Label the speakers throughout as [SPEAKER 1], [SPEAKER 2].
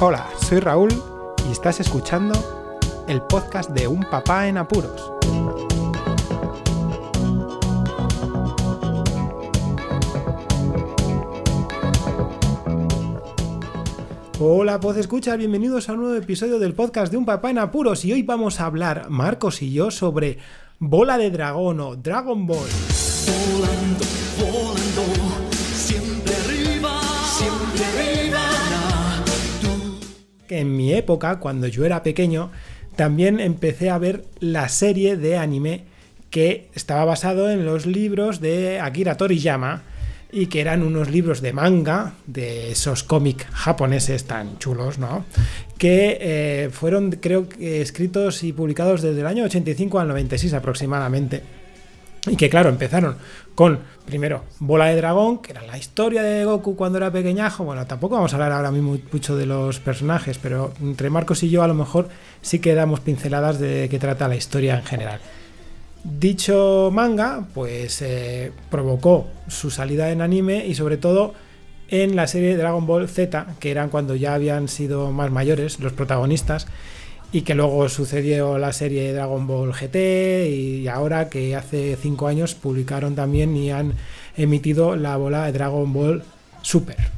[SPEAKER 1] Hola, soy Raúl y estás escuchando el podcast de Un Papá en Apuros. Hola, pues escucha, bienvenidos a un nuevo episodio del podcast de Un Papá en Apuros y hoy vamos a hablar, Marcos y yo, sobre Bola de Dragón o Dragon Ball. Que en mi época, cuando yo era pequeño, también empecé a ver la serie de anime que estaba basado en los libros de Akira Toriyama y que eran unos libros de manga, de esos cómics japoneses tan chulos, ¿no? Que eh, fueron, creo que, escritos y publicados desde el año 85 al 96 aproximadamente. Y que claro, empezaron con, primero, Bola de Dragón, que era la historia de Goku cuando era pequeñajo. Bueno, tampoco vamos a hablar ahora mismo mucho de los personajes, pero entre Marcos y yo a lo mejor sí que damos pinceladas de qué trata la historia en general. Dicho manga, pues eh, provocó su salida en anime y sobre todo en la serie Dragon Ball Z, que eran cuando ya habían sido más mayores los protagonistas, y que luego sucedió la serie Dragon Ball GT y ahora que hace 5 años publicaron también y han emitido la bola de Dragon Ball Super.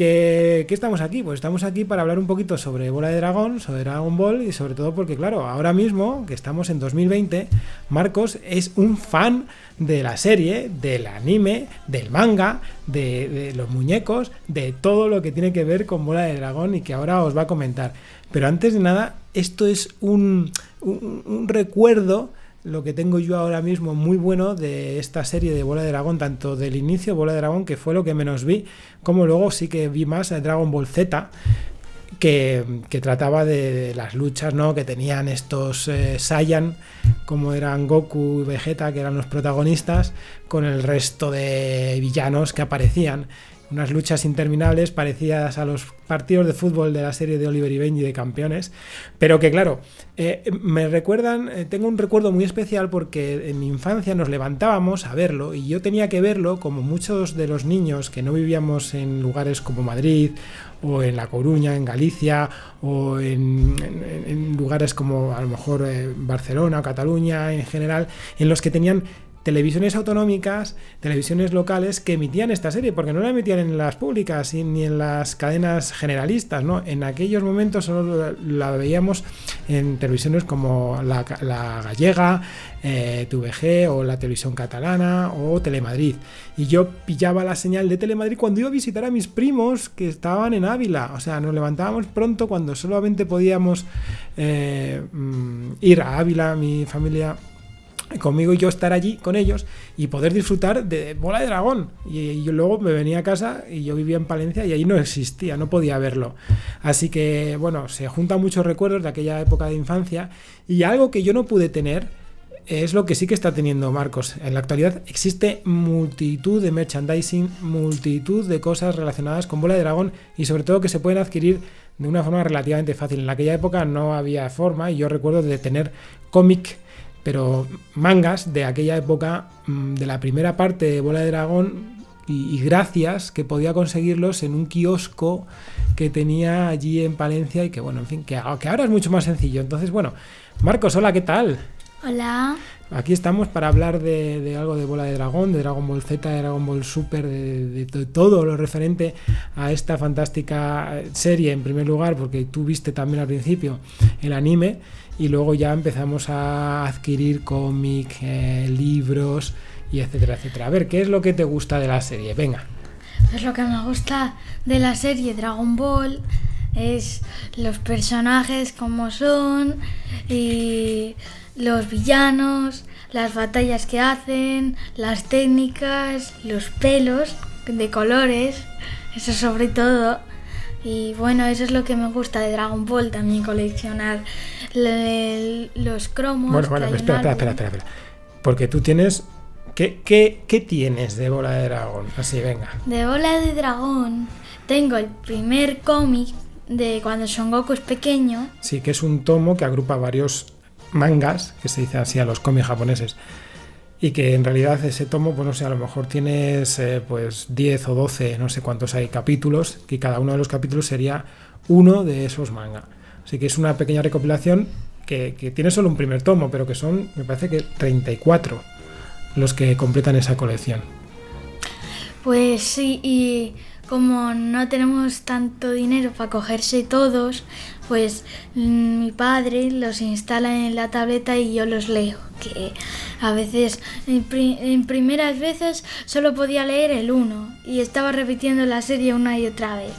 [SPEAKER 1] ¿Qué, estamos aquí? Pues estamos aquí para hablar un poquito sobre Bola de Dragón, sobre Dragon Ball y sobre todo porque, claro, ahora mismo, que estamos en 2020, Marcos es un fan de la serie, del anime, del manga, de, los muñecos, de todo lo que tiene que ver con Bola de Dragón y que ahora os va a comentar. Pero antes de nada, esto es un- un recuerdo, lo que tengo yo ahora mismo muy bueno de esta serie de Bola de Dragón, tanto del inicio Bola de Dragón, que fue lo que menos vi, como luego sí que vi más Dragon Ball Z, que, que trataba de, de las luchas ¿no? que tenían estos eh, Saiyan, como eran Goku y Vegeta, que eran los protagonistas, con el resto de villanos que aparecían. Unas luchas interminables parecidas a los partidos de fútbol de la serie de Oliver y Benji de campeones, pero que claro, eh, me recuerdan, eh, tengo un recuerdo muy especial porque en mi infancia nos levantábamos a verlo y yo tenía que verlo como muchos de los niños que no vivíamos en lugares como Madrid o en La Coruña, en Galicia o en, lugares como a lo mejor eh, Barcelona o Cataluña en general, en los que tenían televisiones autonómicas, televisiones locales que emitían esta serie, porque no la emitían en las públicas ni en las cadenas generalistas, ¿no? En aquellos momentos solo la, veíamos en televisiones como la, la gallega, eh, TVG o la televisión catalana o Telemadrid. Y yo pillaba la señal de Telemadrid cuando iba a visitar a mis primos que estaban en Ávila. O sea, nos levantábamos pronto cuando solamente podíamos eh, mm, ir a Ávila, mi familia conmigo y yo estar allí con ellos y poder disfrutar de Bola de Dragón. Y, yo luego me venía a casa y yo vivía en Palencia y ahí no existía, no podía verlo. Así que, bueno, se juntan muchos recuerdos de aquella época de infancia y algo que yo no pude tener es lo que sí que está teniendo Marcos. En la actualidad existe multitud de merchandising, multitud de cosas relacionadas con Bola de Dragón y sobre todo que se pueden adquirir de una forma relativamente fácil. En aquella época no había forma y yo recuerdo de tener cómic pero mangas de aquella época, mm, de la primera parte de Bola de Dragón, y, y gracias que podía conseguirlos en un kiosco que tenía allí en Palencia y que, bueno, en fin, que, ahora es mucho más sencillo. Entonces, bueno, Marcos, hola, ¿qué tal?
[SPEAKER 2] Hola,
[SPEAKER 1] Aquí estamos para hablar de, de algo de Bola de Dragón, de Dragon Ball Z, de Dragon Ball Super, de, de- de todo lo referente a esta fantástica serie en primer lugar, porque tú viste también al principio el anime y luego ya empezamos a adquirir cómic, eh, libros y etcétera, etcétera. A ver, ¿qué es lo que te gusta de la serie? Venga.
[SPEAKER 2] pues lo que me gusta de la serie Dragon Ball es los personajes como son y los villanos, las batallas que hacen, las técnicas, los pelos de colores, eso sobre todo. Y bueno, eso es lo que me gusta de Dragon Ball, también coleccionar le- los cromos.
[SPEAKER 1] Bueno, bueno, espera, espera, espera, espera. Porque tú tienes... ¿Qué, qué, qué tienes de Bola de Dragón? Así, venga.
[SPEAKER 2] De Bola de Dragón tengo el primer cómic de cuando Son Goku es pequeño.
[SPEAKER 1] Sí, que es un tomo que agrupa varios mangas, que se dice así a los cómics japoneses. Y que en realidad ese tomo, pues no sé, a lo mejor tienes eh, pues 10 o 12, no sé cuántos hay capítulos, que cada uno de los capítulos sería uno de esos manga. Así que es una pequeña recopilación que, que tiene solo un primer tomo, pero que son, me parece que 34 los que completan esa colección.
[SPEAKER 2] Pues sí, y como no tenemos tanto dinero para cogerse todos, pues mm, mi padre los instala en la tableta y yo los leo. Que a veces, en, pri- en primeras veces, solo podía leer el uno y estaba repitiendo la serie una y otra vez.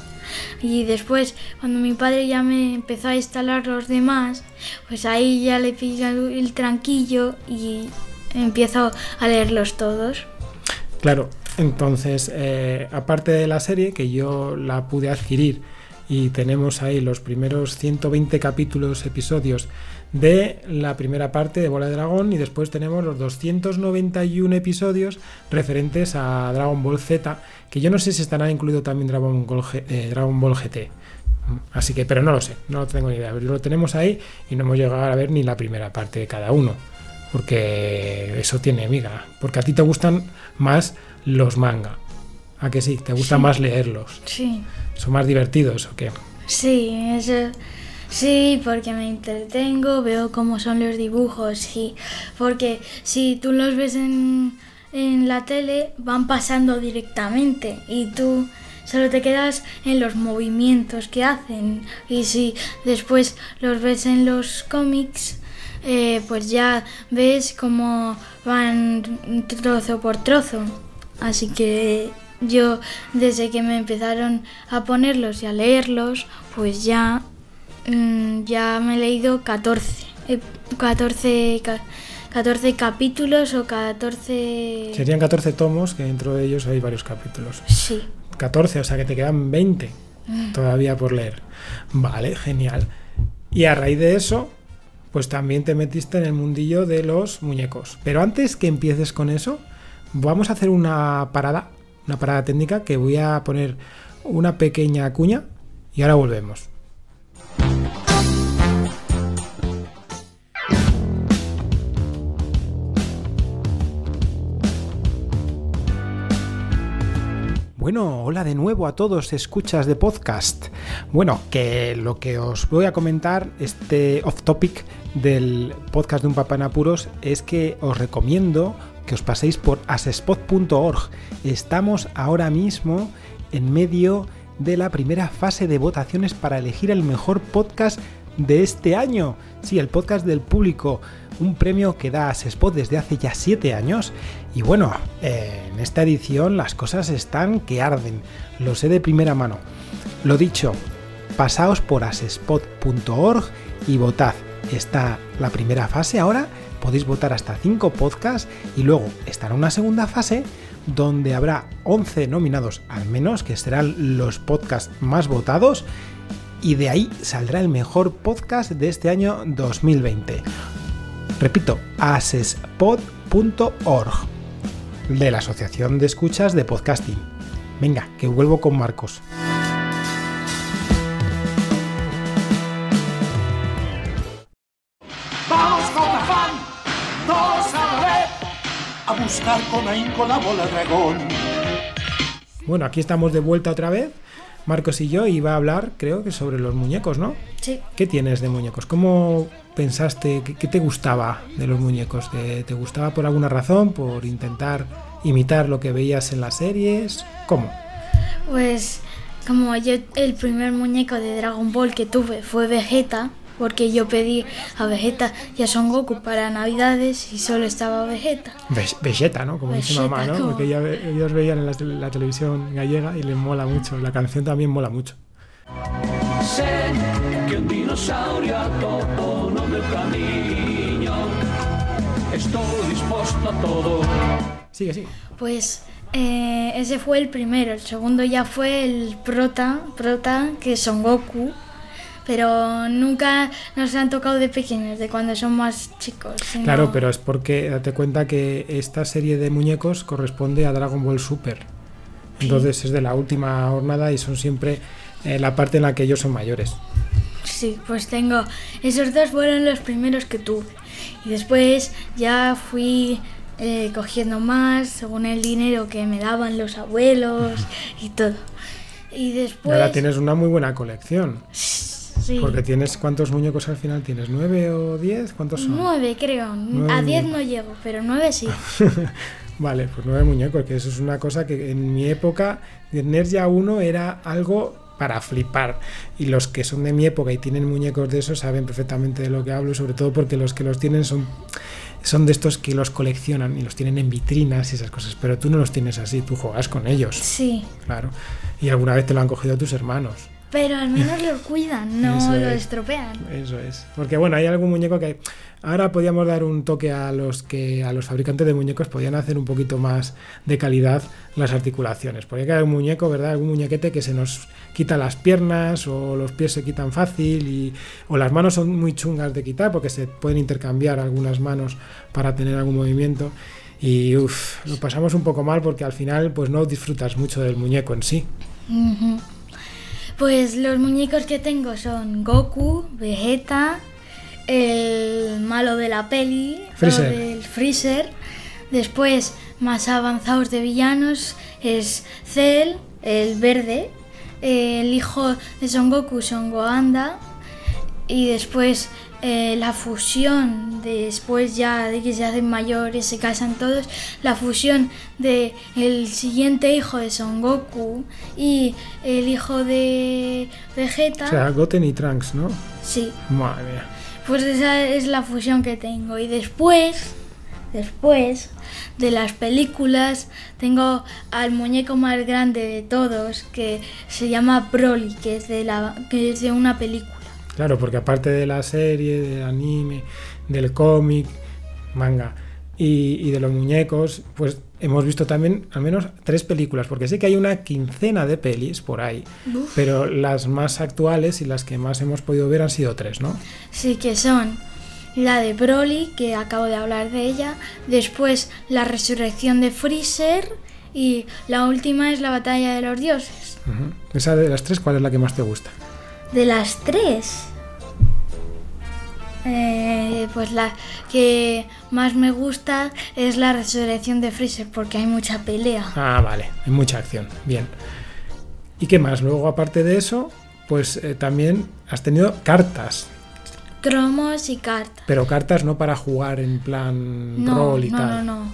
[SPEAKER 2] Y después, cuando mi padre ya me empezó a instalar los demás, pues ahí ya le pillo el, el tranquillo y empiezo a leerlos todos.
[SPEAKER 1] Claro, entonces, eh, aparte de la serie, que yo la pude adquirir y tenemos ahí los primeros 120 capítulos, episodios de la primera parte de Bola de Dragón y después tenemos los 291 episodios referentes a Dragon Ball Z, que yo no sé si estará incluido también Dragon Ball, G- eh, GT. Así que, pero no lo sé, no tengo ni idea. Lo tenemos ahí y no hemos llegado a ver ni la primera parte de cada uno. Porque eso tiene miga. Porque a ti te gustan más los manga. ¿A que sí? ¿Te gusta
[SPEAKER 2] Sí.
[SPEAKER 1] más leerlos?
[SPEAKER 2] Sí.
[SPEAKER 1] ¿Son más divertidos o qué?
[SPEAKER 2] Sí, eso. Sí, porque me entretengo, veo cómo son los dibujos y porque si tú los ves en, en la tele van pasando directamente y tú solo te quedas en los movimientos que hacen y si después los ves en los cómics eh, pues ya ves cómo van trozo por trozo. Así que yo desde que me empezaron a ponerlos y a leerlos, pues ya, mm, ya me he leído 14. eh, 14, ca- 14 capítulos o 14...
[SPEAKER 1] Serían 14 tomos, que dentro de ellos hay varios capítulos.
[SPEAKER 2] Sí.
[SPEAKER 1] 14, o sea que te quedan 20 todavía por leer. Vale, genial. Y a raíz de eso, pues también te metiste en el mundillo de los muñecos. Pero antes que empieces con eso, vamos a hacer una parada, una parada técnica que voy a poner una pequeña cuña y ahora volvemos. Bueno, hola de nuevo a todos, escuchas de podcast. Bueno, que lo que os voy a comentar, este off topic del podcast de un papá en apuros, es que os recomiendo que os paséis por asespot.org. Estamos ahora mismo en medio de la primera fase de votaciones para elegir el mejor podcast de este año. Sí, el podcast del público, un premio que da Asespot desde hace ya 7 años. Y bueno, eh, en esta edición las cosas están que arden, lo sé de primera mano. Lo dicho, pasaos por asespot.org y votad. Está la primera fase ahora, podéis votar hasta 5 podcasts y luego estará una segunda fase donde habrá 11 nominados al menos, que serán los podcasts más votados y de ahí saldrá el mejor podcast de este año 2020. Repito, asespod.org de la Asociación de Escuchas de Podcasting. Venga, que vuelvo con Marcos.
[SPEAKER 3] Vamos con afán, todos a la vez, a buscar con ahínco la bola dragón.
[SPEAKER 1] Bueno, aquí estamos de vuelta otra vez, Marcos y yo, y va a hablar, creo que sobre los muñecos, ¿no?
[SPEAKER 2] Sí.
[SPEAKER 1] ¿Qué tienes de muñecos? ¿Cómo pensaste? ¿Qué, qué te gustaba de los muñecos? ¿Te, te gustaba por alguna razón? ¿Por intentar imitar lo que veías en las series? ¿Cómo?
[SPEAKER 2] Pues como yo el primer muñeco de Dragon Ball que tuve fue Vegeta, porque yo pedí a Vegeta y a Son Goku para Navidades y solo estaba Vegeta.
[SPEAKER 1] Ve- Vegeta, ¿no? Como dice mamá, ¿no?
[SPEAKER 2] como-
[SPEAKER 1] Porque ella- ellos veían en la, la televisión gallega y les mola mucho. La canción también mola mucho.
[SPEAKER 3] Sé que un dinosaurio a todo no me camiño. Estoy dispuesto a todo.
[SPEAKER 1] Sigue, sigue.
[SPEAKER 2] Pues eh, ese fue el primero, el segundo ya fue el prota, prota que es Son Goku, pero nunca nos han tocado de pequeños, de cuando son más chicos. sino-
[SPEAKER 1] Claro, pero es porque date cuenta que esta serie de muñecos corresponde a Dragon Ball Super. Entonces es de la última jornada y son siempre eh, la parte en la que ellos son mayores.
[SPEAKER 2] Sí, pues tengo. Esos dos fueron los primeros que tuve. Y después ya fui eh, cogiendo más según el dinero que me daban los abuelos y todo. Y después...
[SPEAKER 1] ahora tienes una muy buena colección.
[SPEAKER 2] Sí.
[SPEAKER 1] Porque tienes, ¿cuántos muñecos al final tienes? ¿Nueve o diez? ¿Cuántos son?
[SPEAKER 2] Nueve, creo.
[SPEAKER 1] Nueve
[SPEAKER 2] A diez
[SPEAKER 1] muñecos.
[SPEAKER 2] no llego, pero nueve sí.
[SPEAKER 1] Vale, pues nueve muñecos, que eso es una cosa que en mi época, tener ya uno era algo para flipar. Y los que son de mi época y tienen muñecos de esos saben perfectamente de lo que hablo, sobre todo porque los que los tienen son, son de estos que los coleccionan y los tienen en vitrinas y esas cosas. Pero tú no los tienes así, tú juegas con ellos,
[SPEAKER 2] Sí.
[SPEAKER 1] claro. Y alguna vez te lo han cogido tus hermanos.
[SPEAKER 2] Pero al menos lo cuidan, no
[SPEAKER 1] Eso
[SPEAKER 2] lo
[SPEAKER 1] es.
[SPEAKER 2] estropean.
[SPEAKER 1] Eso es. Porque bueno, hay algún muñeco que ahora podíamos dar un toque a los que a los fabricantes de muñecos podían hacer un poquito más de calidad las articulaciones. Porque hay un muñeco, ¿verdad? Algún muñequete que se nos quita las piernas o los pies se quitan fácil y o las manos son muy chungas de quitar porque se pueden intercambiar algunas manos para tener algún movimiento. Y uff, lo pasamos un poco mal porque al final pues no disfrutas mucho del muñeco en sí.
[SPEAKER 2] Ujú. Pues los muñecos que tengo son Goku, Vegeta, el malo de la peli,
[SPEAKER 1] Freezer.
[SPEAKER 2] del Freezer. Después, más avanzados de villanos, es Cell, el verde, el hijo de Son Goku, Son Goanda. Y después eh, la fusión, después ya de que se hacen mayores, se casan todos, la fusión de el siguiente hijo de Son Goku y el hijo de Vegeta.
[SPEAKER 1] O sea, Goten y Trunks, ¿no?
[SPEAKER 2] sí,
[SPEAKER 1] Madre mía.
[SPEAKER 2] pues esa es la fusión que tengo. Y después, después de las películas, tengo al muñeco más grande de todos, que se llama Broly, que es de, la, que es de una película.
[SPEAKER 1] Claro, porque aparte de la serie, del anime, del cómic, manga y, y de los muñecos, pues hemos visto también al menos tres películas, porque sé que hay una quincena de pelis por ahí,
[SPEAKER 2] Uf.
[SPEAKER 1] pero las más actuales y las que más hemos podido ver han sido tres, ¿no?
[SPEAKER 2] Sí, que son la de Broly, que acabo de hablar de ella, después la resurrección de Freezer y la última es la batalla de los dioses.
[SPEAKER 1] Esa de las tres, ¿cuál es la que más te gusta?
[SPEAKER 2] De las tres, eh, pues la que más me gusta es la resurrección de Freezer, porque hay mucha pelea.
[SPEAKER 1] Ah, vale, hay mucha acción, bien. ¿Y qué más? Luego, aparte de eso, pues eh, también has tenido cartas,
[SPEAKER 2] Cromos y cartas.
[SPEAKER 1] pero cartas no para jugar en plan
[SPEAKER 2] No,
[SPEAKER 1] rol y
[SPEAKER 2] no,
[SPEAKER 1] tal.
[SPEAKER 2] no, no. Es-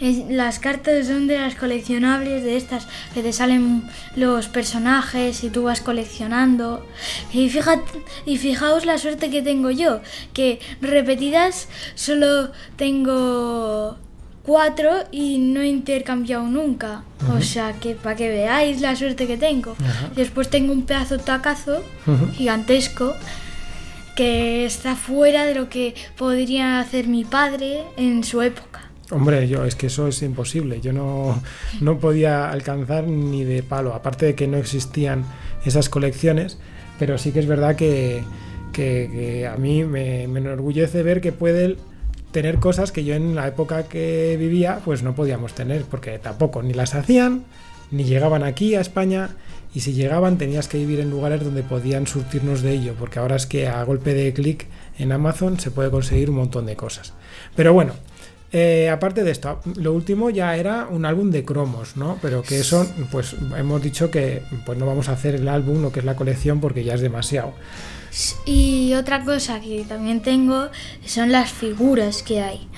[SPEAKER 2] las cartas son de las coleccionables, de estas que te salen los personajes y tú vas coleccionando. Y, fíjate, y fijaos la suerte que tengo yo, que repetidas solo tengo cuatro y no he intercambiado nunca. O sea que para que veáis la suerte que tengo. Después tengo un pedazo de tacazo gigantesco que está fuera de lo que podría hacer mi padre en su época.
[SPEAKER 1] Hombre, yo es que eso es imposible. Yo no, no podía alcanzar ni de palo. Aparte de que no existían esas colecciones, pero sí que es verdad que, que- a mí me, me enorgullece ver que pueden tener cosas que yo en la época que vivía pues no podíamos tener, porque tampoco ni las hacían, ni llegaban aquí a España, y si llegaban tenías que vivir en lugares donde podían surtirnos de ello, porque ahora es que a golpe de clic en Amazon se puede conseguir un montón de cosas. Pero bueno, eh, aparte de esto, lo último ya era un álbum de cromos, ¿no? Pero que eso, pues hemos dicho que pues no vamos a hacer el álbum, lo que es la colección, porque ya es demasiado.
[SPEAKER 2] Y otra cosa que también tengo son las figuras que hay.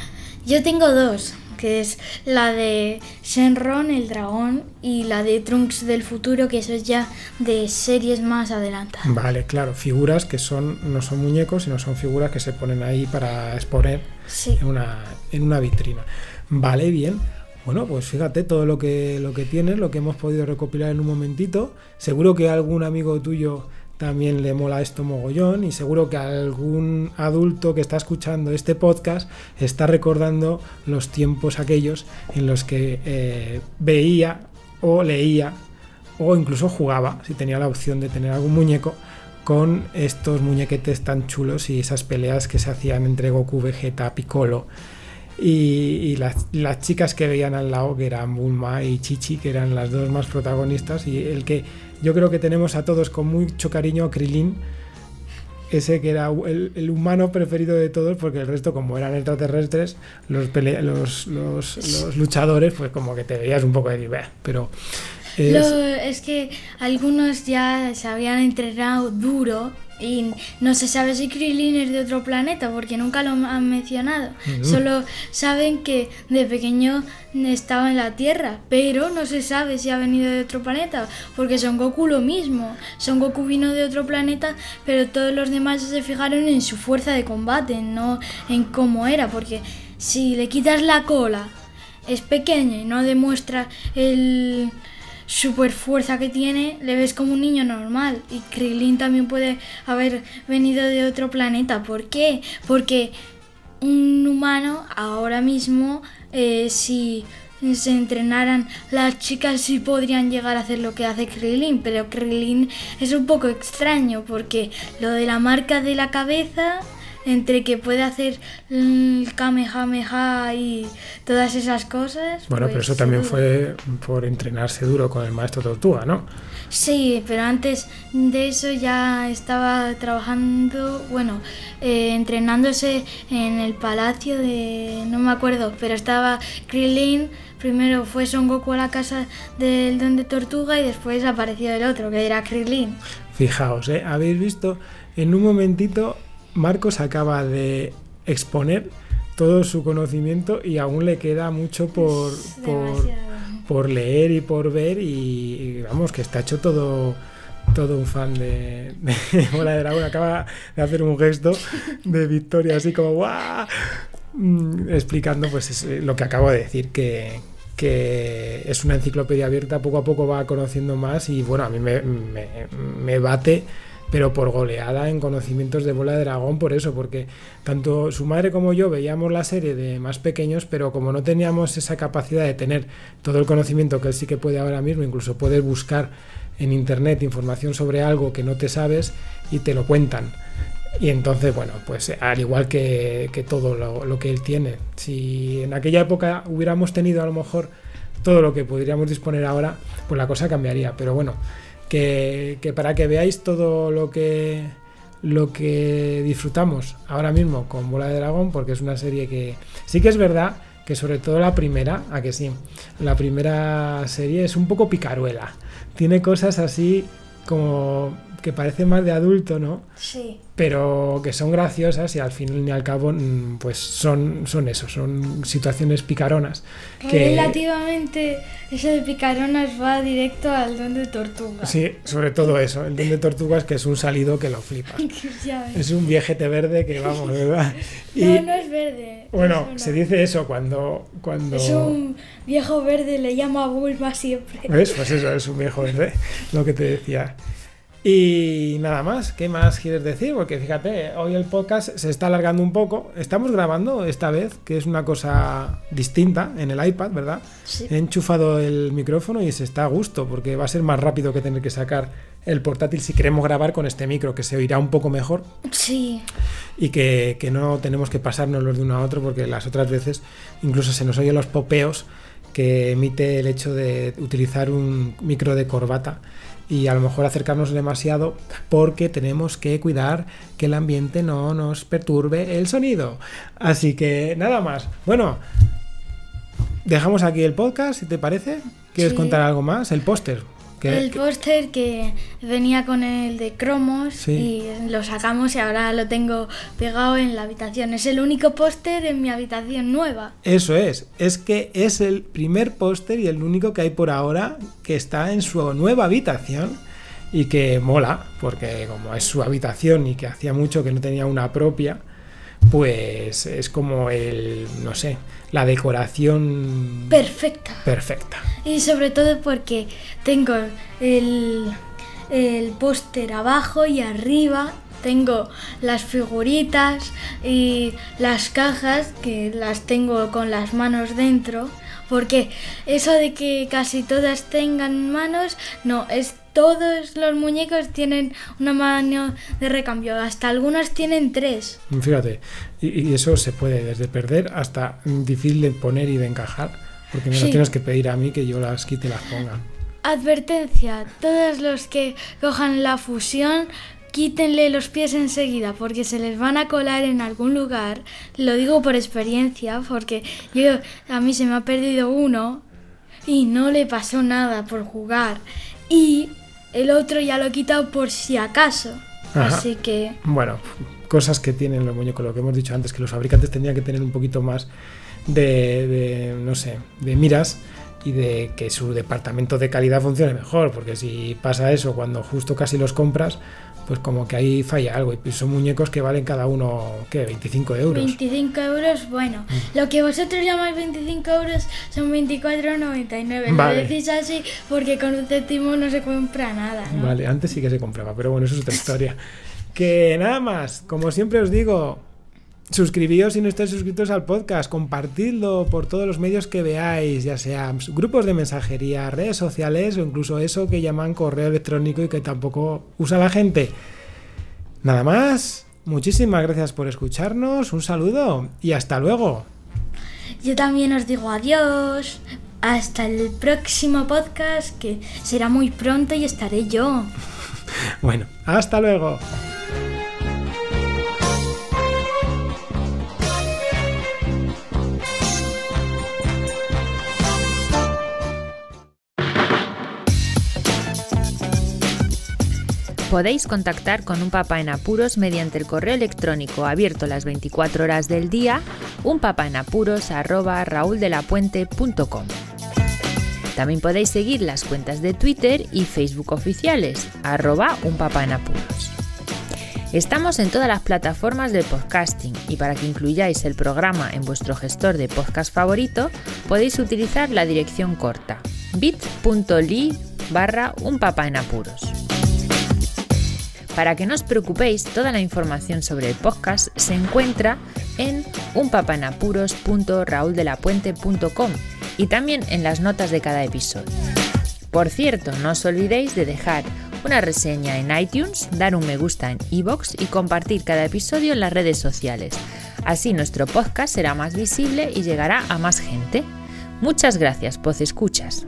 [SPEAKER 2] Yo tengo dos, que es la de Shenron, el dragón, y la de Trunks del futuro, que eso es ya de series más adelantadas.
[SPEAKER 1] Vale, claro, figuras que son no son muñecos, sino son figuras que se ponen ahí para exponer
[SPEAKER 2] Sí.
[SPEAKER 1] en una, en una vitrina. Vale, bien. Bueno, pues fíjate todo lo que, lo que tienes, lo que hemos podido recopilar en un momentito. Seguro que algún amigo tuyo también le mola esto mogollón y seguro que algún adulto que está escuchando este podcast está recordando los tiempos aquellos en los que eh, veía o leía o incluso jugaba, si tenía la opción de tener algún muñeco, con estos muñequetes tan chulos y esas peleas que se hacían entre Goku, Vegeta, Piccolo. Y, las, chicas que veían al lado, que eran Bulma y Chichi, que eran las dos más protagonistas, y el que yo creo que tenemos a todos con mucho cariño Krilin, ese que era el, humano preferido de todos, porque el resto, como eran extraterrestres, los, los, los, luchadores, pues como que te veías un poco de "Bah", pero es-
[SPEAKER 2] Lo- es que algunos ya se habían entrenado duro y no se sabe si Krillin es de otro planeta porque nunca lo han mencionado.
[SPEAKER 1] Ujú.
[SPEAKER 2] Solo saben que de pequeño estaba en la Tierra, pero no se sabe si ha venido de otro planeta porque Son Goku lo mismo. Son Goku vino de otro planeta, pero todos los demás se fijaron en su fuerza de combate, no en cómo era, porque si le quitas la cola es pequeño y no demuestra el super fuerza que tiene, le ves como un niño normal. Y Krillin también puede haber venido de otro planeta. ¿Por qué? Porque un humano ahora mismo, eh, si se entrenaran las chicas sí podrían llegar a hacer lo que hace Krillin, pero Krillin es un poco extraño porque lo de la marca de la cabeza entre que puede hacer el Kamehameha y todas esas cosas.
[SPEAKER 1] bueno, pero
[SPEAKER 2] pues,
[SPEAKER 1] eso también fue por entrenarse duro con el maestro Tortuga, ¿no?
[SPEAKER 2] Sí, pero antes de eso ya estaba trabajando, bueno, eh, entrenándose en el palacio de... no me acuerdo, pero estaba Krillin, primero fue Son Goku a la casa del Don de Tortuga y después apareció el otro, que era Krillin.
[SPEAKER 1] Fijaos, ¿eh? Habéis visto, en un momentito Marcos acaba de exponer todo su conocimiento y aún le queda mucho por, por, leer y por ver y, y vamos, que está hecho todo todo un fan de, de Bola de Dragón. Acaba de hacer un gesto de victoria así como ¡guau! Mm, explicando pues es, eh, lo que acabo de decir que, que es una enciclopedia abierta poco a poco va conociendo más y bueno a mí me, me, me bate pero por goleada en conocimientos de bola de dragón, por eso, porque tanto su madre como yo veíamos la serie de más pequeños, pero como no teníamos esa capacidad de tener todo el conocimiento que él sí que puede ahora mismo, incluso puedes buscar en internet información sobre algo que no te sabes y te lo cuentan. Y entonces, bueno, pues al igual que, que todo lo, lo que él tiene, si en aquella época hubiéramos tenido a lo mejor todo lo que podríamos disponer ahora, pues la cosa cambiaría. Pero bueno, que, para que veáis todo lo que lo que disfrutamos ahora mismo con Bola de Dragón, porque es una serie que sí que es verdad que sobre todo la primera, a que sí, la primera serie es un poco picaruela. Tiene cosas así como que parece más de adulto, ¿no?
[SPEAKER 2] Sí.
[SPEAKER 1] Pero que son graciosas y al fin y al cabo, mm, pues son, son eso, son situaciones picaronas. Que,
[SPEAKER 2] Relativamente, eso de picaronas va directo al Don de Tortuga.
[SPEAKER 1] sí, sobre todo eso, el don de tortugas que es un salido que lo flipas. Es un viejete verde que vamos, ¿verdad? Y
[SPEAKER 2] No, no es verde.
[SPEAKER 1] bueno,
[SPEAKER 2] no.
[SPEAKER 1] se dice eso cuando... cuando
[SPEAKER 2] Es un viejo verde, le llama a Bulma siempre.
[SPEAKER 1] ¿Ves? Pues eso, es un viejo verde, lo que te decía. Y nada más, ¿qué más quieres decir? Porque fíjate, hoy el podcast se está alargando un poco. Estamos grabando esta vez, que es una cosa distinta en el iPad, ¿verdad?
[SPEAKER 2] Sí.
[SPEAKER 1] He enchufado el micrófono y se está a gusto, porque va a ser más rápido que tener que sacar el portátil si queremos grabar con este micro, que se oirá un poco mejor
[SPEAKER 2] Sí.
[SPEAKER 1] y que, que no tenemos que pasarnos los de uno a otro, porque las otras veces incluso se nos oyen los popeos que emite el hecho de utilizar un micro de corbata y a lo mejor acercarnos demasiado porque tenemos que cuidar que el ambiente no nos perturbe el sonido. Así que nada más. Bueno, dejamos aquí el podcast, si te parece. ¿Quieres
[SPEAKER 2] Sí.
[SPEAKER 1] contar algo más? El póster. Que-
[SPEAKER 2] El póster que venía con el de cromos
[SPEAKER 1] Sí.
[SPEAKER 2] y lo sacamos y ahora lo tengo pegado en la habitación. Es el único póster en mi habitación nueva.
[SPEAKER 1] Eso es, es que es el primer póster y el único que hay por ahora que está en su nueva habitación y que mola, porque como es su habitación y que hacía mucho que no tenía una propia, pues es como el, no sé, la decoración
[SPEAKER 2] Perfecta.
[SPEAKER 1] perfecta.
[SPEAKER 2] Y sobre todo porque tengo el, el póster abajo y arriba. Tengo las figuritas y las cajas que las tengo con las manos dentro. Porque eso de que casi todas tengan manos, no, es todos los muñecos tienen una mano de recambio. Hasta algunas tienen tres.
[SPEAKER 1] Fíjate, y, y eso se puede desde perder hasta difícil de poner y de encajar, porque me lo
[SPEAKER 2] Sí.
[SPEAKER 1] tienes que pedir a mí que yo las quite y las ponga.
[SPEAKER 2] Advertencia, todos los que cojan la fusión quítenle los pies enseguida porque se les van a colar en algún lugar. Lo digo por experiencia porque yo a mí se me ha perdido uno y no le pasó nada por jugar y el otro ya lo he quitado por si acaso.
[SPEAKER 1] Ajá.
[SPEAKER 2] Así que
[SPEAKER 1] Bueno, cosas que tienen los muñecos, lo que hemos dicho antes, que los fabricantes tendrían que tener un poquito más de, de, no sé, de miras y de que su departamento de calidad funcione mejor, porque si pasa eso cuando justo casi los compras, pues como que ahí falla algo. Y son muñecos que valen cada uno, ¿qué? 25 euros.
[SPEAKER 2] 25 euros, bueno,
[SPEAKER 1] Mm.
[SPEAKER 2] lo que vosotros llamáis 25 euros son 24,99. Lo
[SPEAKER 1] Vale.
[SPEAKER 2] decís así porque con un céntimo no se compra nada, ¿no?
[SPEAKER 1] Vale, antes sí que se compraba, pero bueno, eso es otra historia. Que nada más, como siempre os digo, suscribíos si no estáis suscritos al podcast, compartidlo por todos los medios que veáis, ya sea grupos de mensajería, redes sociales o incluso eso que llaman correo electrónico y que tampoco usa la gente. Nada más, muchísimas gracias por escucharnos, un saludo y hasta luego.
[SPEAKER 2] Yo también os digo adiós. Hasta el próximo podcast que será muy pronto y estaré yo.
[SPEAKER 1] Bueno, hasta luego.
[SPEAKER 4] Podéis contactar con un papá en apuros mediante el correo electrónico abierto las 24 horas del día, unpapaenapuros@rauldelapuente.com. También podéis seguir las cuentas de Twitter y Facebook oficiales, arroba unpapaenapuros. Estamos en todas las plataformas de podcasting y para que incluyáis el programa en vuestro gestor de podcast favorito podéis utilizar la dirección corta bit.ly barra unpapaenapuros. Para que no os preocupéis, toda la información sobre el podcast se encuentra en unpapaenapuros.rauldelapuente.com y también en las notas de cada episodio. Por cierto, no os olvidéis de dejar una reseña en iTunes, dar un me gusta en iBox y compartir cada episodio en las redes sociales. Así nuestro podcast será más visible y llegará a más gente. Muchas gracias, Poz Escuchas.